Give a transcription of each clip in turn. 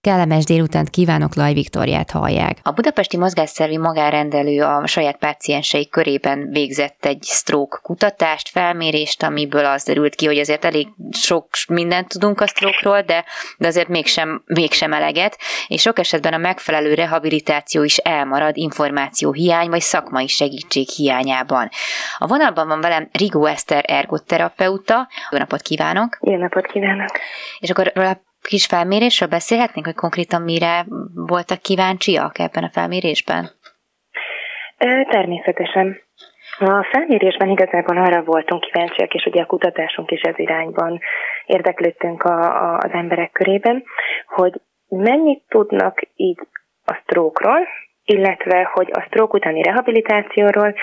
Kellemes délutánt kívánok, Laj Viktoriát hallják. A Budapesti Mozgásszervi Magárendelő a saját páciensei körében végzett egy stroke kutatást, felmérést, amiből az derült ki, hogy azért elég sok mindent tudunk a stroke de, de azért mégsem, mégsem eleget, és sok esetben a megfelelő rehabilitáció is elmarad információ hiány vagy szakmai segítség hiányában. A vonalban van velem Rigó Eszter ergoterapeuta. Jó napot kívánok! Jó napot kívánok! És akkor kis felmérésről beszélhetnénk, hogy konkrétan mire voltak kíváncsiak ebben a felmérésben? Természetesen. A felmérésben igazából arra voltunk kíváncsiak, és ugye a kutatásunk is ez irányban érdeklődtünk a, a, az emberek körében, hogy mennyit tudnak így a sztrókról, illetve hogy a sztrók utáni rehabilitációról,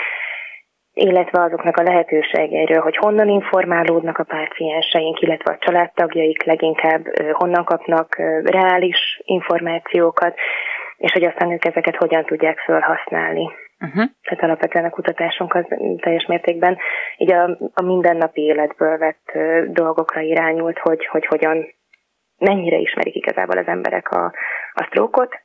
illetve azoknak a lehetőségeiről, hogy honnan informálódnak a pácienseink, illetve a családtagjaik leginkább honnan kapnak reális információkat, és hogy aztán ők ezeket hogyan tudják felhasználni. Uh-huh. Tehát alapvetően a kutatásunk az teljes mértékben így a, a mindennapi életből vett dolgokra irányult, hogy, hogy hogyan, mennyire ismerik igazából az emberek a, a sztrókot,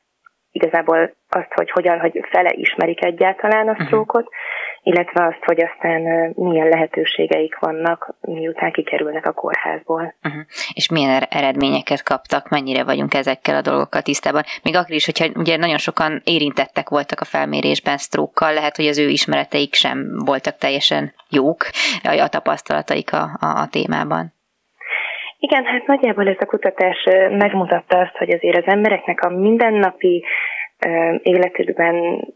igazából azt, hogy hogyan, hogy fele ismerik egyáltalán a sztrókot, uh-huh illetve azt, hogy aztán milyen lehetőségeik vannak, miután kikerülnek a kórházból. Uh-huh. És milyen er-, eredményeket kaptak, mennyire vagyunk ezekkel a dolgokkal tisztában. Még akkor is, hogyha ugye nagyon sokan érintettek voltak a felmérésben sztrókkal, lehet, hogy az ő ismereteik sem voltak teljesen jók, a tapasztalataik a, a, a témában. Igen, hát nagyjából ez a kutatás megmutatta azt, hogy azért az embereknek a mindennapi életükben,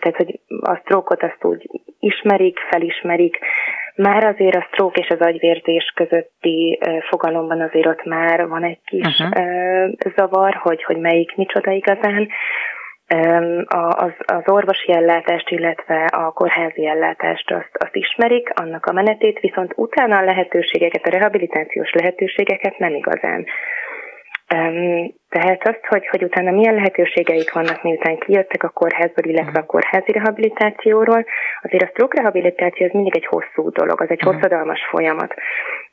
tehát hogy a sztrókot azt úgy ismerik, felismerik, már azért a sztrók és az agyvérzés közötti fogalomban azért ott már van egy kis uh-huh. zavar, hogy, hogy melyik micsoda igazán. Az, az orvosi ellátást, illetve a kórházi ellátást azt, azt ismerik, annak a menetét, viszont utána a lehetőségeket, a rehabilitációs lehetőségeket nem igazán. Tehát azt, hogy, hogy utána milyen lehetőségeik vannak, miután kijöttek a kórházból, illetve a kórházi rehabilitációról, azért a stroke rehabilitáció az mindig egy hosszú dolog, az egy uh-huh. hosszadalmas folyamat.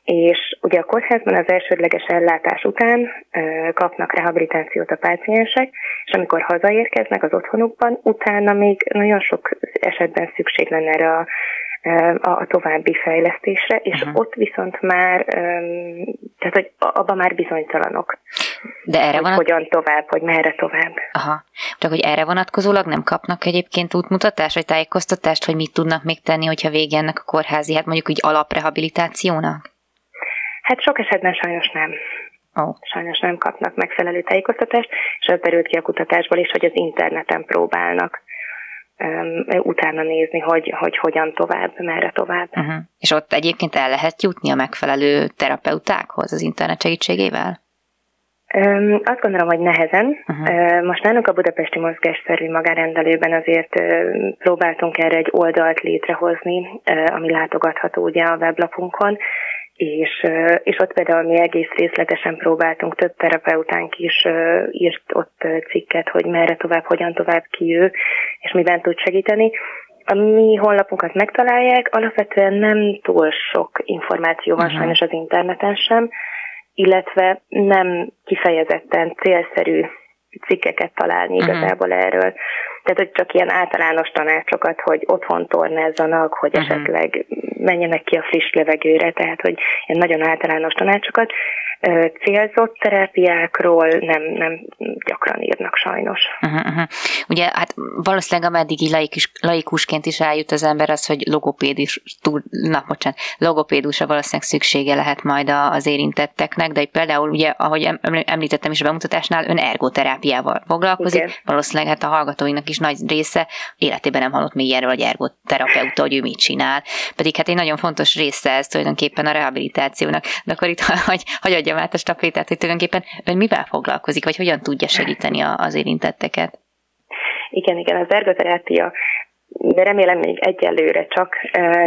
És ugye a kórházban az elsődleges ellátás után kapnak rehabilitációt a páciensek, és amikor hazaérkeznek az otthonukban, utána még nagyon sok esetben szükség lenne erre a a további fejlesztésre, és uh-huh. ott viszont már, tehát hogy abban már bizonytalanok. De erre hogy hogyan tovább, hogy merre tovább. Aha. Csak hogy erre vonatkozólag nem kapnak egyébként útmutatást, vagy tájékoztatást, hogy mit tudnak még tenni, hogyha vége ennek a kórházi, hát mondjuk úgy alaprehabilitációnak? Hát sok esetben sajnos nem. Oh. Sajnos nem kapnak megfelelő tájékoztatást, és az derült ki a kutatásból is, hogy az interneten próbálnak utána nézni, hogy, hogy hogyan tovább, merre tovább. Uh-huh. És ott egyébként el lehet jutni a megfelelő terapeutákhoz az internet segítségével? Um, azt gondolom, hogy nehezen. Uh-huh. Most nálunk a Budapesti Mozgásszerű magárendelőben azért próbáltunk erre egy oldalt létrehozni, ami látogatható ugye a weblapunkon, és, és ott például mi egész részletesen próbáltunk, több terapeutánk is írt ott cikket, hogy merre tovább, hogyan tovább ki ő, és miben tud segíteni. A mi honlapunkat megtalálják, alapvetően nem túl sok információ van uh-huh. sajnos az interneten sem, illetve nem kifejezetten célszerű cikkeket találni uh-huh. igazából erről. Tehát, hogy csak ilyen általános tanácsokat, hogy otthon tornázzanak, hogy uh-huh. esetleg menjenek ki a friss levegőre, tehát, hogy ilyen nagyon általános tanácsokat. Célzott terápiákról nem, nem gyakran írnak sajnos. Uh-huh, uh-huh. Ugye, hát valószínűleg ameddigi laikus, laikusként is eljut az ember az, hogy logopédus, túl, na, bocsánat, logopédusra valószínűleg szüksége lehet majd az érintetteknek, de például ugye, ahogy említettem is a bemutatásnál, ön ergoterápiával foglalkozik, Igen. valószínűleg hát a hallgatóinak is nagy része életében nem hallott még erről, hogy ergoterapeuta, hogy ő mit csinál. Pedig hát egy nagyon fontos része ez tulajdonképpen a rehabilitációnak. De akkor itt hagy, hagy adjam át a stafétát, hogy tulajdonképpen ön mivel foglalkozik, vagy hogyan tudja segíteni az érintetteket? Igen, igen, az ergoterápia de remélem még egyelőre csak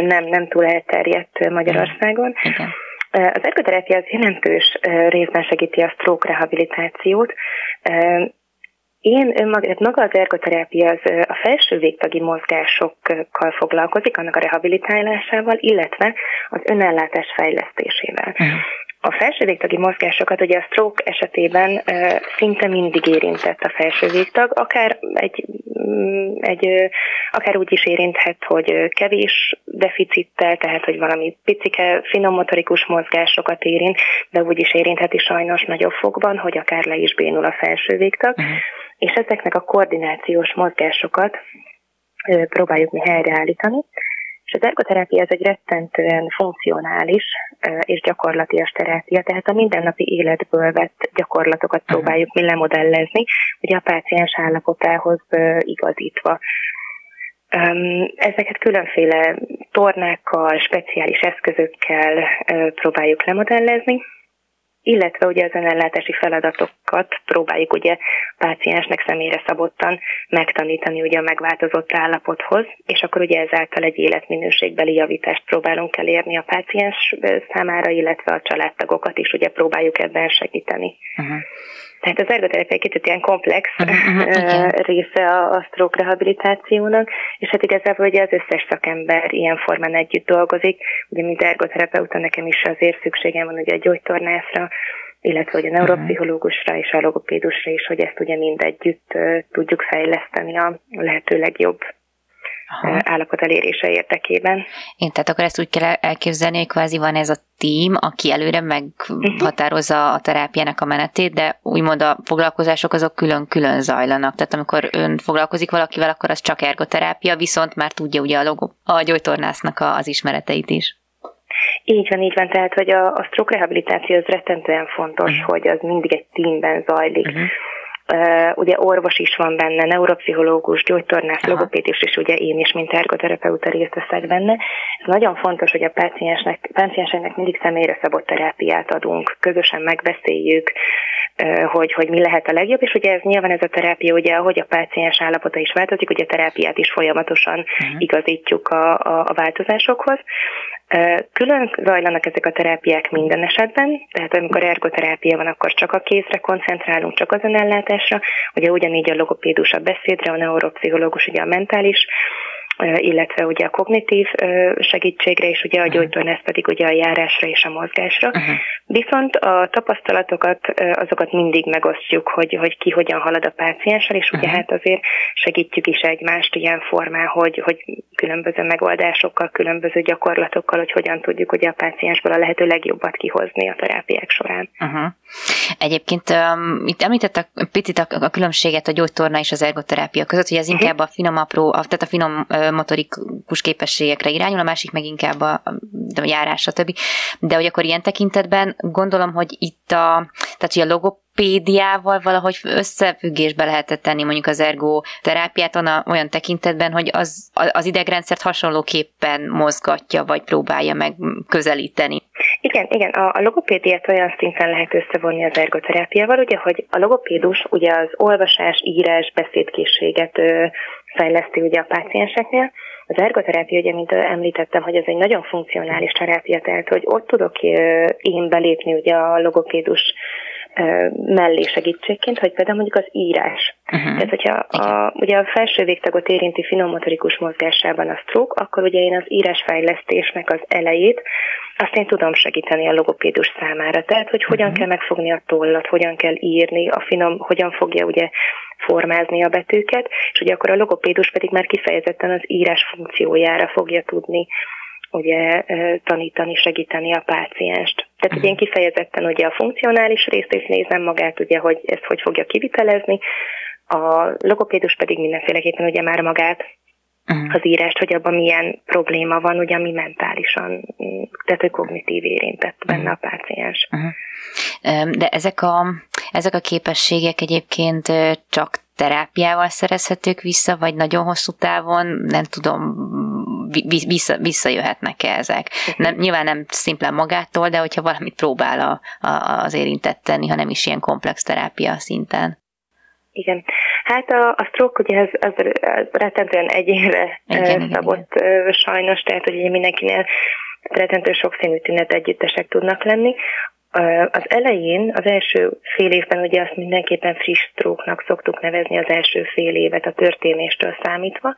nem, nem túl elterjedt Magyarországon. Igen. Az ergoterápia az jelentős részben segíti a stroke rehabilitációt, én önmag, maga az ergoterápia az a felső végtagi mozgásokkal foglalkozik, annak a rehabilitálásával, illetve az önellátás fejlesztésével. Uh-huh. A felső végtagi mozgásokat ugye a stroke esetében szinte mindig érintett a felső végtag, akár egy, mm, egy akár úgy is érinthet, hogy kevés deficittel, tehát hogy valami picike finom motorikus mozgásokat érint, de úgy is érintheti sajnos nagyobb fokban, hogy akár le is bénul a felső végtag. Uh-huh és ezeknek a koordinációs mozgásokat próbáljuk mi helyreállítani. És az ergoterápia ez egy rettentően funkcionális és gyakorlatias terápia, tehát a mindennapi életből vett gyakorlatokat próbáljuk mi lemodellezni, ugye a páciens állapotához igazítva. Ezeket különféle tornákkal, speciális eszközökkel próbáljuk lemodellezni, illetve ugye az önellátási feladatokat próbáljuk ugye páciensnek személyre szabottan megtanítani ugye a megváltozott állapothoz, és akkor ugye ezáltal egy életminőségbeli javítást próbálunk elérni a páciens számára, illetve a családtagokat is ugye próbáljuk ebben segíteni. Uh-huh. Tehát az ergoterápia egy kicsit ilyen komplex uh-huh, uh, része a, a stroke rehabilitációnak, és hát igazából ugye az összes szakember ilyen formán együtt dolgozik. Ugye, mint ergoterapeuta nekem is azért szükségem van ugye a gyógytornászra, illetve hogy a neuropszichológusra és a logopédusra is, hogy ezt ugye mind együtt uh, tudjuk fejleszteni a lehető legjobb Aha. állapot elérése érdekében. Én tehát akkor ezt úgy kell elképzelni, hogy kvázi van ez a tím, aki előre meghatározza a terápiának a menetét, de úgymond a foglalkozások azok külön-külön zajlanak. Tehát amikor ön foglalkozik valakivel, akkor az csak ergoterápia, viszont már tudja ugye a, logo, a gyógytornásznak az ismereteit is. Így van, így van. Tehát, hogy a, a stroke rehabilitáció az rettentően fontos, uh-huh. hogy az mindig egy tímben zajlik. Uh-huh Uh, ugye orvos is van benne, neuropszichológus, gyógytornász, Aha. logopédus is, ugye én is, mint ergoterapeuta részt veszek benne. Ez nagyon fontos, hogy a páciensnek, pácienseknek mindig személyre szabott terápiát adunk, közösen megbeszéljük, uh, hogy, hogy mi lehet a legjobb, és ugye ez nyilván ez a terápia, ugye ahogy a páciens állapota is változik, ugye a terápiát is folyamatosan uh-huh. igazítjuk a, a, a változásokhoz. Külön zajlanak ezek a terápiák minden esetben, tehát amikor ergoterápia van, akkor csak a kézre koncentrálunk, csak az önellátásra, ugye ugyanígy a logopédus a beszédre, a neuropszichológus ugye a mentális illetve ugye a kognitív segítségre, és ugye a gyógytornász pedig ugye a járásra és a mozgásra. Uh-huh. Viszont a tapasztalatokat, azokat mindig megosztjuk, hogy, hogy ki hogyan halad a pácienssel, és ugye uh-huh. hát azért segítjük is egymást ilyen formán, hogy, hogy különböző megoldásokkal, különböző gyakorlatokkal, hogy hogyan tudjuk ugye a páciensből a lehető legjobbat kihozni a terápiák során. Uh-huh. Egyébként um, itt említette picit a, a különbséget a gyógytorna és az ergoterápia között, hogy ez uh-huh. inkább a finom apró, a, tehát a finom uh, motorikus képességekre irányul, a másik meg inkább a, a járás, stb. De hogy akkor ilyen tekintetben gondolom, hogy itt a, tehát hogy a logop pédiával valahogy összefüggésbe lehetett tenni mondjuk az ergoterápiát olyan tekintetben, hogy az, az idegrendszert hasonlóképpen mozgatja, vagy próbálja meg közelíteni. Igen, igen, a, a logopédiát olyan szinten lehet összevonni az ergoterápiával, ugye, hogy a logopédus ugye az olvasás, írás, beszédkészséget ö, fejleszti ugye a pácienseknél, az ergoterápia, ugye, mint említettem, hogy ez egy nagyon funkcionális terápia, tehát hogy ott tudok én belépni ugye a logopédus mellé segítségként, hogy például mondjuk az írás. Uh-huh. Tehát, hogyha a, ugye a felső végtagot érinti finomotorikus mozgásában a stroke, akkor ugye én az írásfejlesztésnek az elejét, azt én tudom segíteni a logopédus számára. Tehát, hogy hogyan uh-huh. kell megfogni a tollat, hogyan kell írni, a finom, hogyan fogja ugye formázni a betűket, és ugye akkor a logopédus pedig már kifejezetten az írás funkciójára fogja tudni ugye tanítani, segíteni a pácienst. Tehát ugye én kifejezetten ugye a funkcionális részt is nézem magát, ugye, hogy ezt hogy fogja kivitelezni, a logopédus pedig mindenféleképpen ugye már magát uh-huh. az írást, hogy abban milyen probléma van, ugye, ami mentálisan, tehát hogy kognitív érintett benne uh-huh. a páciens. Uh-huh. De ezek a, ezek a képességek egyébként csak terápiával szerezhetők vissza, vagy nagyon hosszú távon, nem tudom, vissza, visszajöhetnek-e ezek. Nem, nyilván nem szimplán magától, de hogyha valamit próbál a, a, az érintett tenni, ha nem is ilyen komplex terápia szinten. Igen. Hát a, a stroke ugye ez, ez, ez rettentően egyénre igen, szabott igen, igen. sajnos, tehát hogy mindenkinél rettentő sokszínű tünet együttesek tudnak lenni. Az elején, az első fél évben ugye azt mindenképpen friss stróknak szoktuk nevezni az első fél évet a történéstől számítva,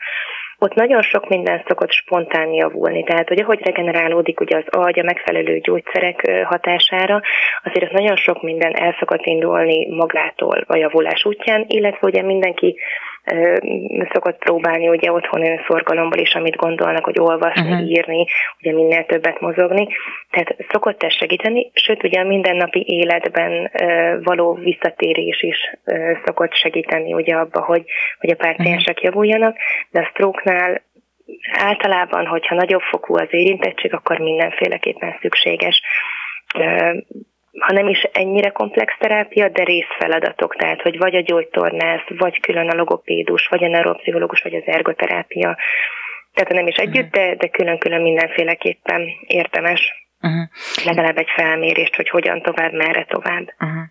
ott nagyon sok minden szokott spontán javulni. Tehát, hogy ahogy regenerálódik ugye az agy a megfelelő gyógyszerek hatására, azért ott nagyon sok minden el szokott indulni magától a javulás útján, illetve ugye mindenki szokott próbálni ugye otthon szorgalomból is, amit gondolnak, hogy olvasni, uh-huh. írni, ugye minél többet mozogni. Tehát szokott ez segíteni, sőt ugye a mindennapi életben való visszatérés is szokott segíteni ugye abba, hogy, hogy a páciensek uh-huh. javuljanak, de a stroke általában, hogyha nagyobb fokú az érintettség, akkor mindenféleképpen szükséges ha nem is ennyire komplex terápia, de részfeladatok, tehát hogy vagy a gyógytornász, vagy külön a logopédus, vagy a neuropszichológus, vagy az ergoterápia. Tehát nem is együtt, de, de külön-külön mindenféleképpen értemes. Uh-huh. Legalább egy felmérést, hogy hogyan tovább, merre tovább. Uh-huh.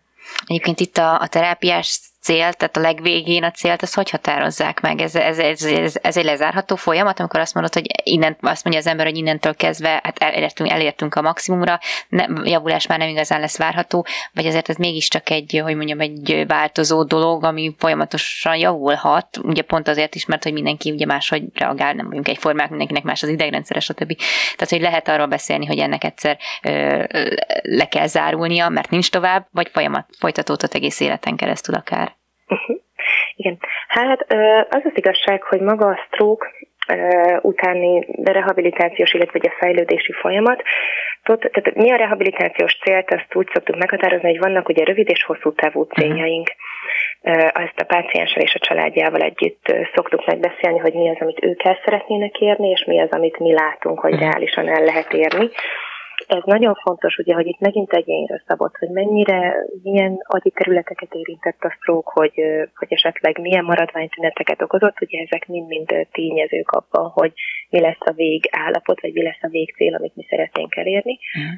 Egyébként itt a, a terápiás cél, tehát a legvégén a célt, azt hogy határozzák meg? Ez, ez, ez, ez, ez egy lezárható folyamat, amikor azt mondod, hogy innen, azt mondja az ember, hogy innentől kezdve hát elértünk, elértünk a maximumra, ne, javulás már nem igazán lesz várható, vagy azért ez mégiscsak egy, hogy mondjam, egy változó dolog, ami folyamatosan javulhat, ugye pont azért is, mert hogy mindenki ugye máshogy reagál, nem vagyunk egyformák, mindenkinek más az idegrendszeres, stb. Tehát, hogy lehet arról beszélni, hogy ennek egyszer ö, le kell zárulnia, mert nincs tovább, vagy folyamat folytatódhat egész életen keresztül akár. Uh-huh. Igen. Hát az az igazság, hogy maga a stroke utáni rehabilitációs, illetve a fejlődési folyamat. Tehát mi a rehabilitációs célt, azt úgy szoktuk meghatározni, hogy vannak ugye rövid és hosszú távú mhm. céljaink. Azt a pácienssel és a családjával együtt szoktuk megbeszélni, hogy mi az, amit ők el szeretnének érni, és mi az, amit mi látunk, hogy mhm. reálisan el lehet érni ez nagyon fontos, ugye, hogy itt megint egyénre szabott, hogy mennyire, milyen agyi területeket érintett a stroke, hogy, hogy esetleg milyen maradványtüneteket okozott, ugye ezek mind-mind tényezők abban, hogy mi lesz a végállapot, vagy mi lesz a végcél, amit mi szeretnénk elérni. Mm.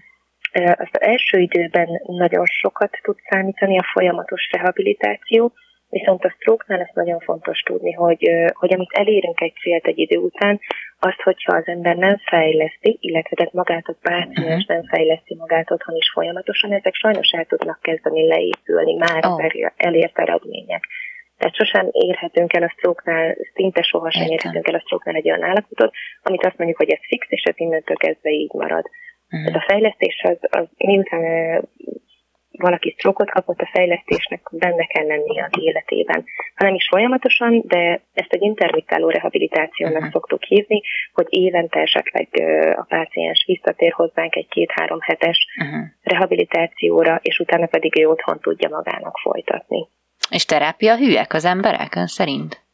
Azt az első időben nagyon sokat tud számítani a folyamatos rehabilitáció, Viszont a stroke-nál ezt nagyon fontos tudni, hogy, hogy amit elérünk egy célt egy idő után, azt, hogyha az ember nem fejleszti, illetve tehát magát a páciens uh-huh. nem fejleszti magát otthon is folyamatosan, ezek sajnos el tudnak kezdeni leépülni már oh. elért eredmények. Tehát sosem érhetünk el a stroke szinte sohasem Értem. érhetünk el a stroke egy olyan állapotot, amit azt mondjuk, hogy ez fix, és ez innentől kezdve így marad. Uh-huh. Tehát a fejlesztés az, az miután valaki sztrókot kapott, a fejlesztésnek benne kell lennie az életében. Ha nem is folyamatosan, de ezt egy intermittáló rehabilitációnak uh-huh. szoktuk hívni, hogy évente esetleg a páciens visszatér hozzánk egy két-három hetes uh-huh. rehabilitációra, és utána pedig ő otthon tudja magának folytatni. És terápia hűek az emberek ön szerint?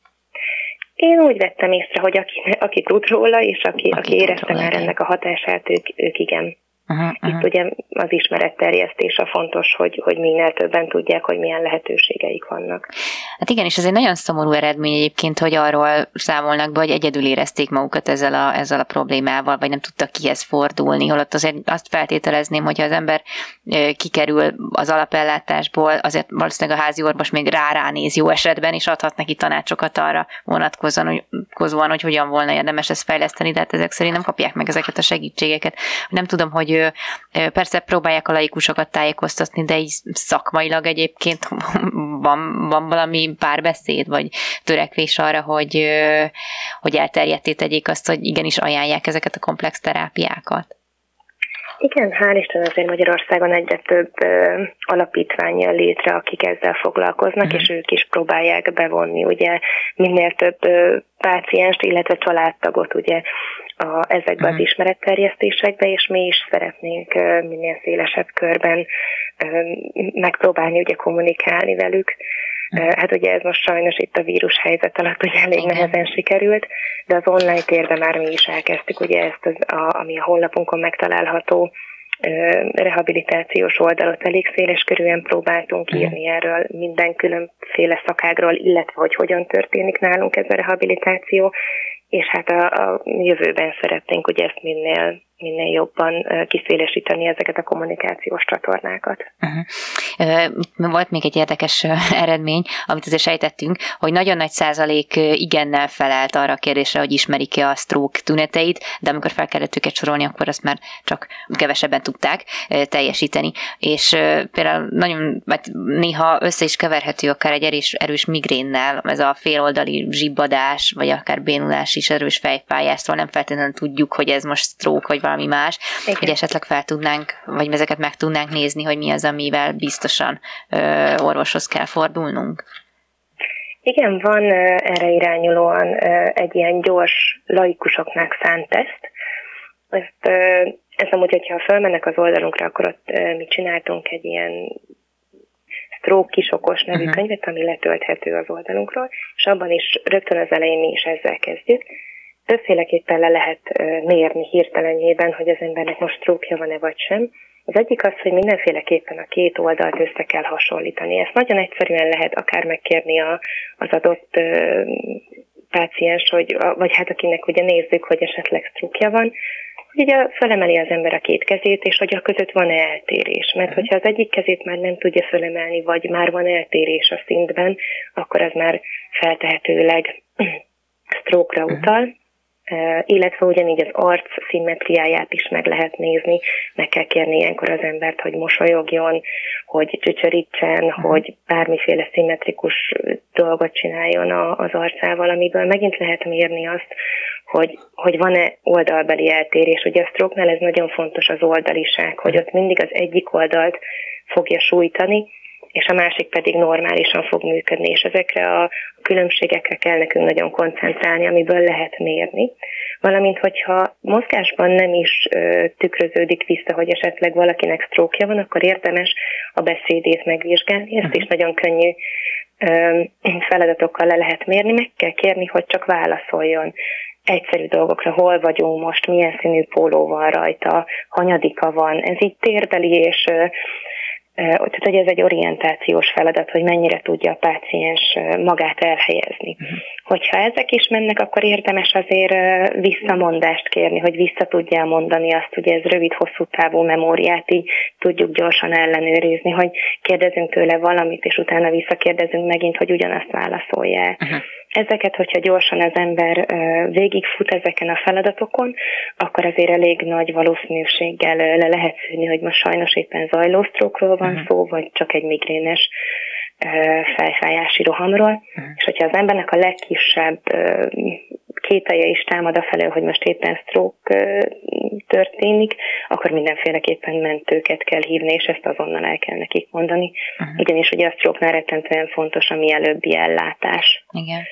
Én úgy vettem észre, hogy aki, aki tud róla, és aki, aki, aki érezte már ennek a hatását, ők, ők igen. Uh-huh. Itt ugye az ismeretterjesztés a fontos, hogy, hogy minél többen tudják, hogy milyen lehetőségeik vannak. Hát igen, és ez egy nagyon szomorú eredmény egyébként, hogy arról számolnak be, hogy egyedül érezték magukat ezzel a, ezzel a problémával, vagy nem tudtak kihez fordulni, holott azért azt feltételezném, hogy az ember kikerül az alapellátásból, azért valószínűleg a házi orvos még rá ránéz jó esetben, és adhat neki tanácsokat arra vonatkozóan, hogy, hogy hogyan volna érdemes ezt fejleszteni, de hát ezek szerint nem kapják meg ezeket a segítségeket. Nem tudom, hogy persze próbálják a laikusokat tájékoztatni, de így szakmailag egyébként van, van valami párbeszéd, vagy törekvés arra, hogy, hogy elterjedté tegyék azt, hogy igenis ajánlják ezeket a komplex terápiákat. Igen, hál' Isten azért Magyarországon egyre több ö, alapítvány jön létre, akik ezzel foglalkoznak, uh-huh. és ők is próbálják bevonni ugye minél több ö, pácienst, illetve családtagot ugye a, ezekbe az mhm. ismeretterjesztésekbe, és mi is szeretnénk minél szélesebb körben megpróbálni ugye kommunikálni velük. Uh-huh. Hát ugye ez most sajnos itt a vírus helyzet alatt ugye elég Igen. nehezen sikerült, de az online térben már mi is elkezdtük ugye ezt, az, a, ami a honlapunkon megtalálható rehabilitációs oldalot elég széles körülön próbáltunk uh-huh. írni erről minden különféle szakágról, illetve hogy hogyan történik nálunk ez a rehabilitáció, és hát a, a jövőben szeretnénk ugye ezt minél minél jobban kiszélesíteni ezeket a kommunikációs csatornákat. Uh-huh. Volt még egy érdekes eredmény, amit azért sejtettünk, hogy nagyon nagy százalék igennel felelt arra a kérdésre, hogy ismerik-e a stroke tüneteit, de amikor fel kellett őket sorolni, akkor azt már csak kevesebben tudták teljesíteni. És például nagyon, mert néha össze is keverhető akár egy erős, erős migrénnel, ez a féloldali zsibbadás, vagy akár bénulás is, erős fejfájás, szóval nem feltétlenül tudjuk, hogy ez most stroke, vagy valami más, Igen. hogy esetleg fel tudnánk, vagy ezeket meg tudnánk nézni, hogy mi az, amivel biztosan ö, orvoshoz kell fordulnunk. Igen, van erre irányulóan egy ilyen gyors laikusoknak szánt teszt. Ezt, ez amúgy, hogyha felmennek az oldalunkra, akkor ott mi csináltunk egy ilyen Stroke kisokos nevű uh-huh. könyvet, ami letölthető az oldalunkról, és abban is rögtön az elején mi is ezzel kezdjük, többféleképpen le lehet mérni hirtelenjében, hogy az embernek most trókja van-e vagy sem. Az egyik az, hogy mindenféleképpen a két oldalt össze kell hasonlítani. Ezt nagyon egyszerűen lehet akár megkérni a, az adott páciens, hogy, vagy hát akinek ugye nézzük, hogy esetleg strukja van, hogy ugye felemeli az ember a két kezét, és hogy a között van-e eltérés. Mert mhm. hogyha az egyik kezét már nem tudja felemelni, vagy már van eltérés a szintben, akkor az már feltehetőleg stroke mhm. utal illetve ugyanígy az arc szimmetriáját is meg lehet nézni, meg kell kérni ilyenkor az embert, hogy mosolyogjon, hogy csücsörítsen, hogy bármiféle szimmetrikus dolgot csináljon az arcával, amiből megint lehet mérni azt, hogy, hogy van-e oldalbeli eltérés. Ugye a stroke ez nagyon fontos az oldaliság, hogy ott mindig az egyik oldalt fogja sújtani, és a másik pedig normálisan fog működni, és ezekre a különbségekre kell nekünk nagyon koncentrálni, amiből lehet mérni. Valamint, hogyha mozgásban nem is ö, tükröződik vissza, hogy esetleg valakinek sztrókja van, akkor érdemes a beszédét megvizsgálni, ezt is mhm. nagyon könnyű ö, feladatokkal le lehet mérni, meg kell kérni, hogy csak válaszoljon egyszerű dolgokra, hol vagyunk most, milyen színű póló van rajta, hanyadika van, ez így térbeli, és tehát, hogy ez egy orientációs feladat, hogy mennyire tudja a páciens magát elhelyezni. Uh-huh. Hogyha ezek is mennek, akkor érdemes azért visszamondást kérni, hogy vissza tudja mondani azt, hogy ez rövid-hosszú távú memóriát így tudjuk gyorsan ellenőrizni, hogy kérdezünk tőle valamit, és utána visszakérdezünk megint, hogy ugyanazt válaszolja. Uh-huh. Ezeket, hogyha gyorsan az ember végigfut ezeken a feladatokon, akkor azért elég nagy valószínűséggel le lehet szűrni, hogy most sajnos éppen zajlósztrókról van uh-huh. szó, vagy csak egy migrénes fejfájási rohamról, uh-huh. és hogyha az embernek a legkisebb kételje is támad a felől, hogy most éppen stroke történik, akkor mindenféleképpen mentőket kell hívni, és ezt azonnal el kell nekik mondani. Uh-huh. Ugyanis ugye a stroke-nál rettentően fontos a mielőbbi ellátás. Igen.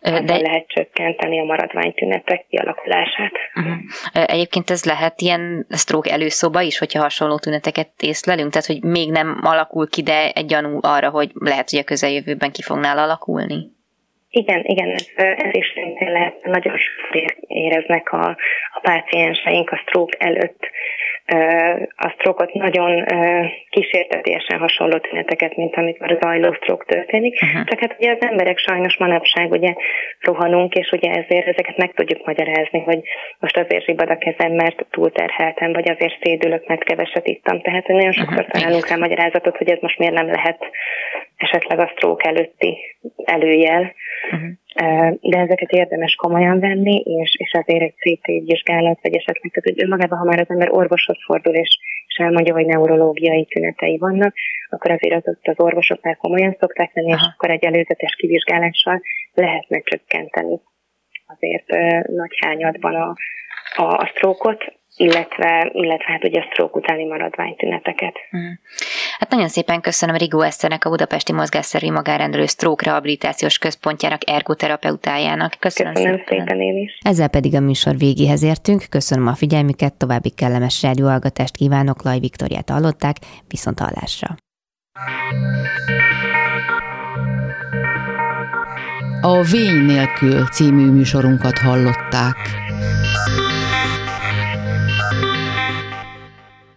De lehet csökkenteni a maradványtünetek kialakulását. Uh-huh. Egyébként ez lehet ilyen stroke előszoba is, hogyha hasonló tüneteket észlelünk? Tehát, hogy még nem alakul ki, de egy gyanú arra, hogy lehet, hogy a közeljövőben ki fognál alakulni? Igen, igen, ez, ez is lehet, nagyon sokszor éreznek a, a pácienseink a stroke előtt a sztrókot nagyon kísértetésen hasonló tüneteket, mint amikor zajló sztrók történik. Uh-huh. Csak hát ugye az emberek sajnos manapság ugye rohanunk, és ugye ezért ezeket meg tudjuk magyarázni, hogy most azért zsibad a kezem, mert túlterheltem, vagy azért szédülök, mert keveset ittam. Tehát nagyon sokszor uh-huh. találunk rá magyarázatot, hogy ez most miért nem lehet esetleg a sztrók előtti előjel. Uh-huh de ezeket érdemes komolyan venni, és, és azért egy CT vizsgálat, vagy esetleg, tehát hogy önmagában, ha már az ember orvoshoz fordul, és, és elmondja, hogy neurológiai tünetei vannak, akkor azért az, az orvosok már komolyan szokták venni, és akkor egy előzetes kivizsgálással lehetne csökkenteni azért nagy hányadban a, a, a sztrókot, illetve, illetve hát ugye a stroke utáni maradványtüneteket. Hmm. Hát nagyon szépen köszönöm Rigó Eszternek, a Budapesti Mozgásszervi Magánrendelő Stroke Rehabilitációs Központjának, ergoterapeutájának. Köszönöm, köszönöm szépen. szépen én is. Ezzel pedig a műsor végéhez értünk. Köszönöm a figyelmüket, további kellemes rádióhallgatást kívánok, Laj Viktoriát hallották, viszont hallásra. A Vény nélkül című műsorunkat hallották.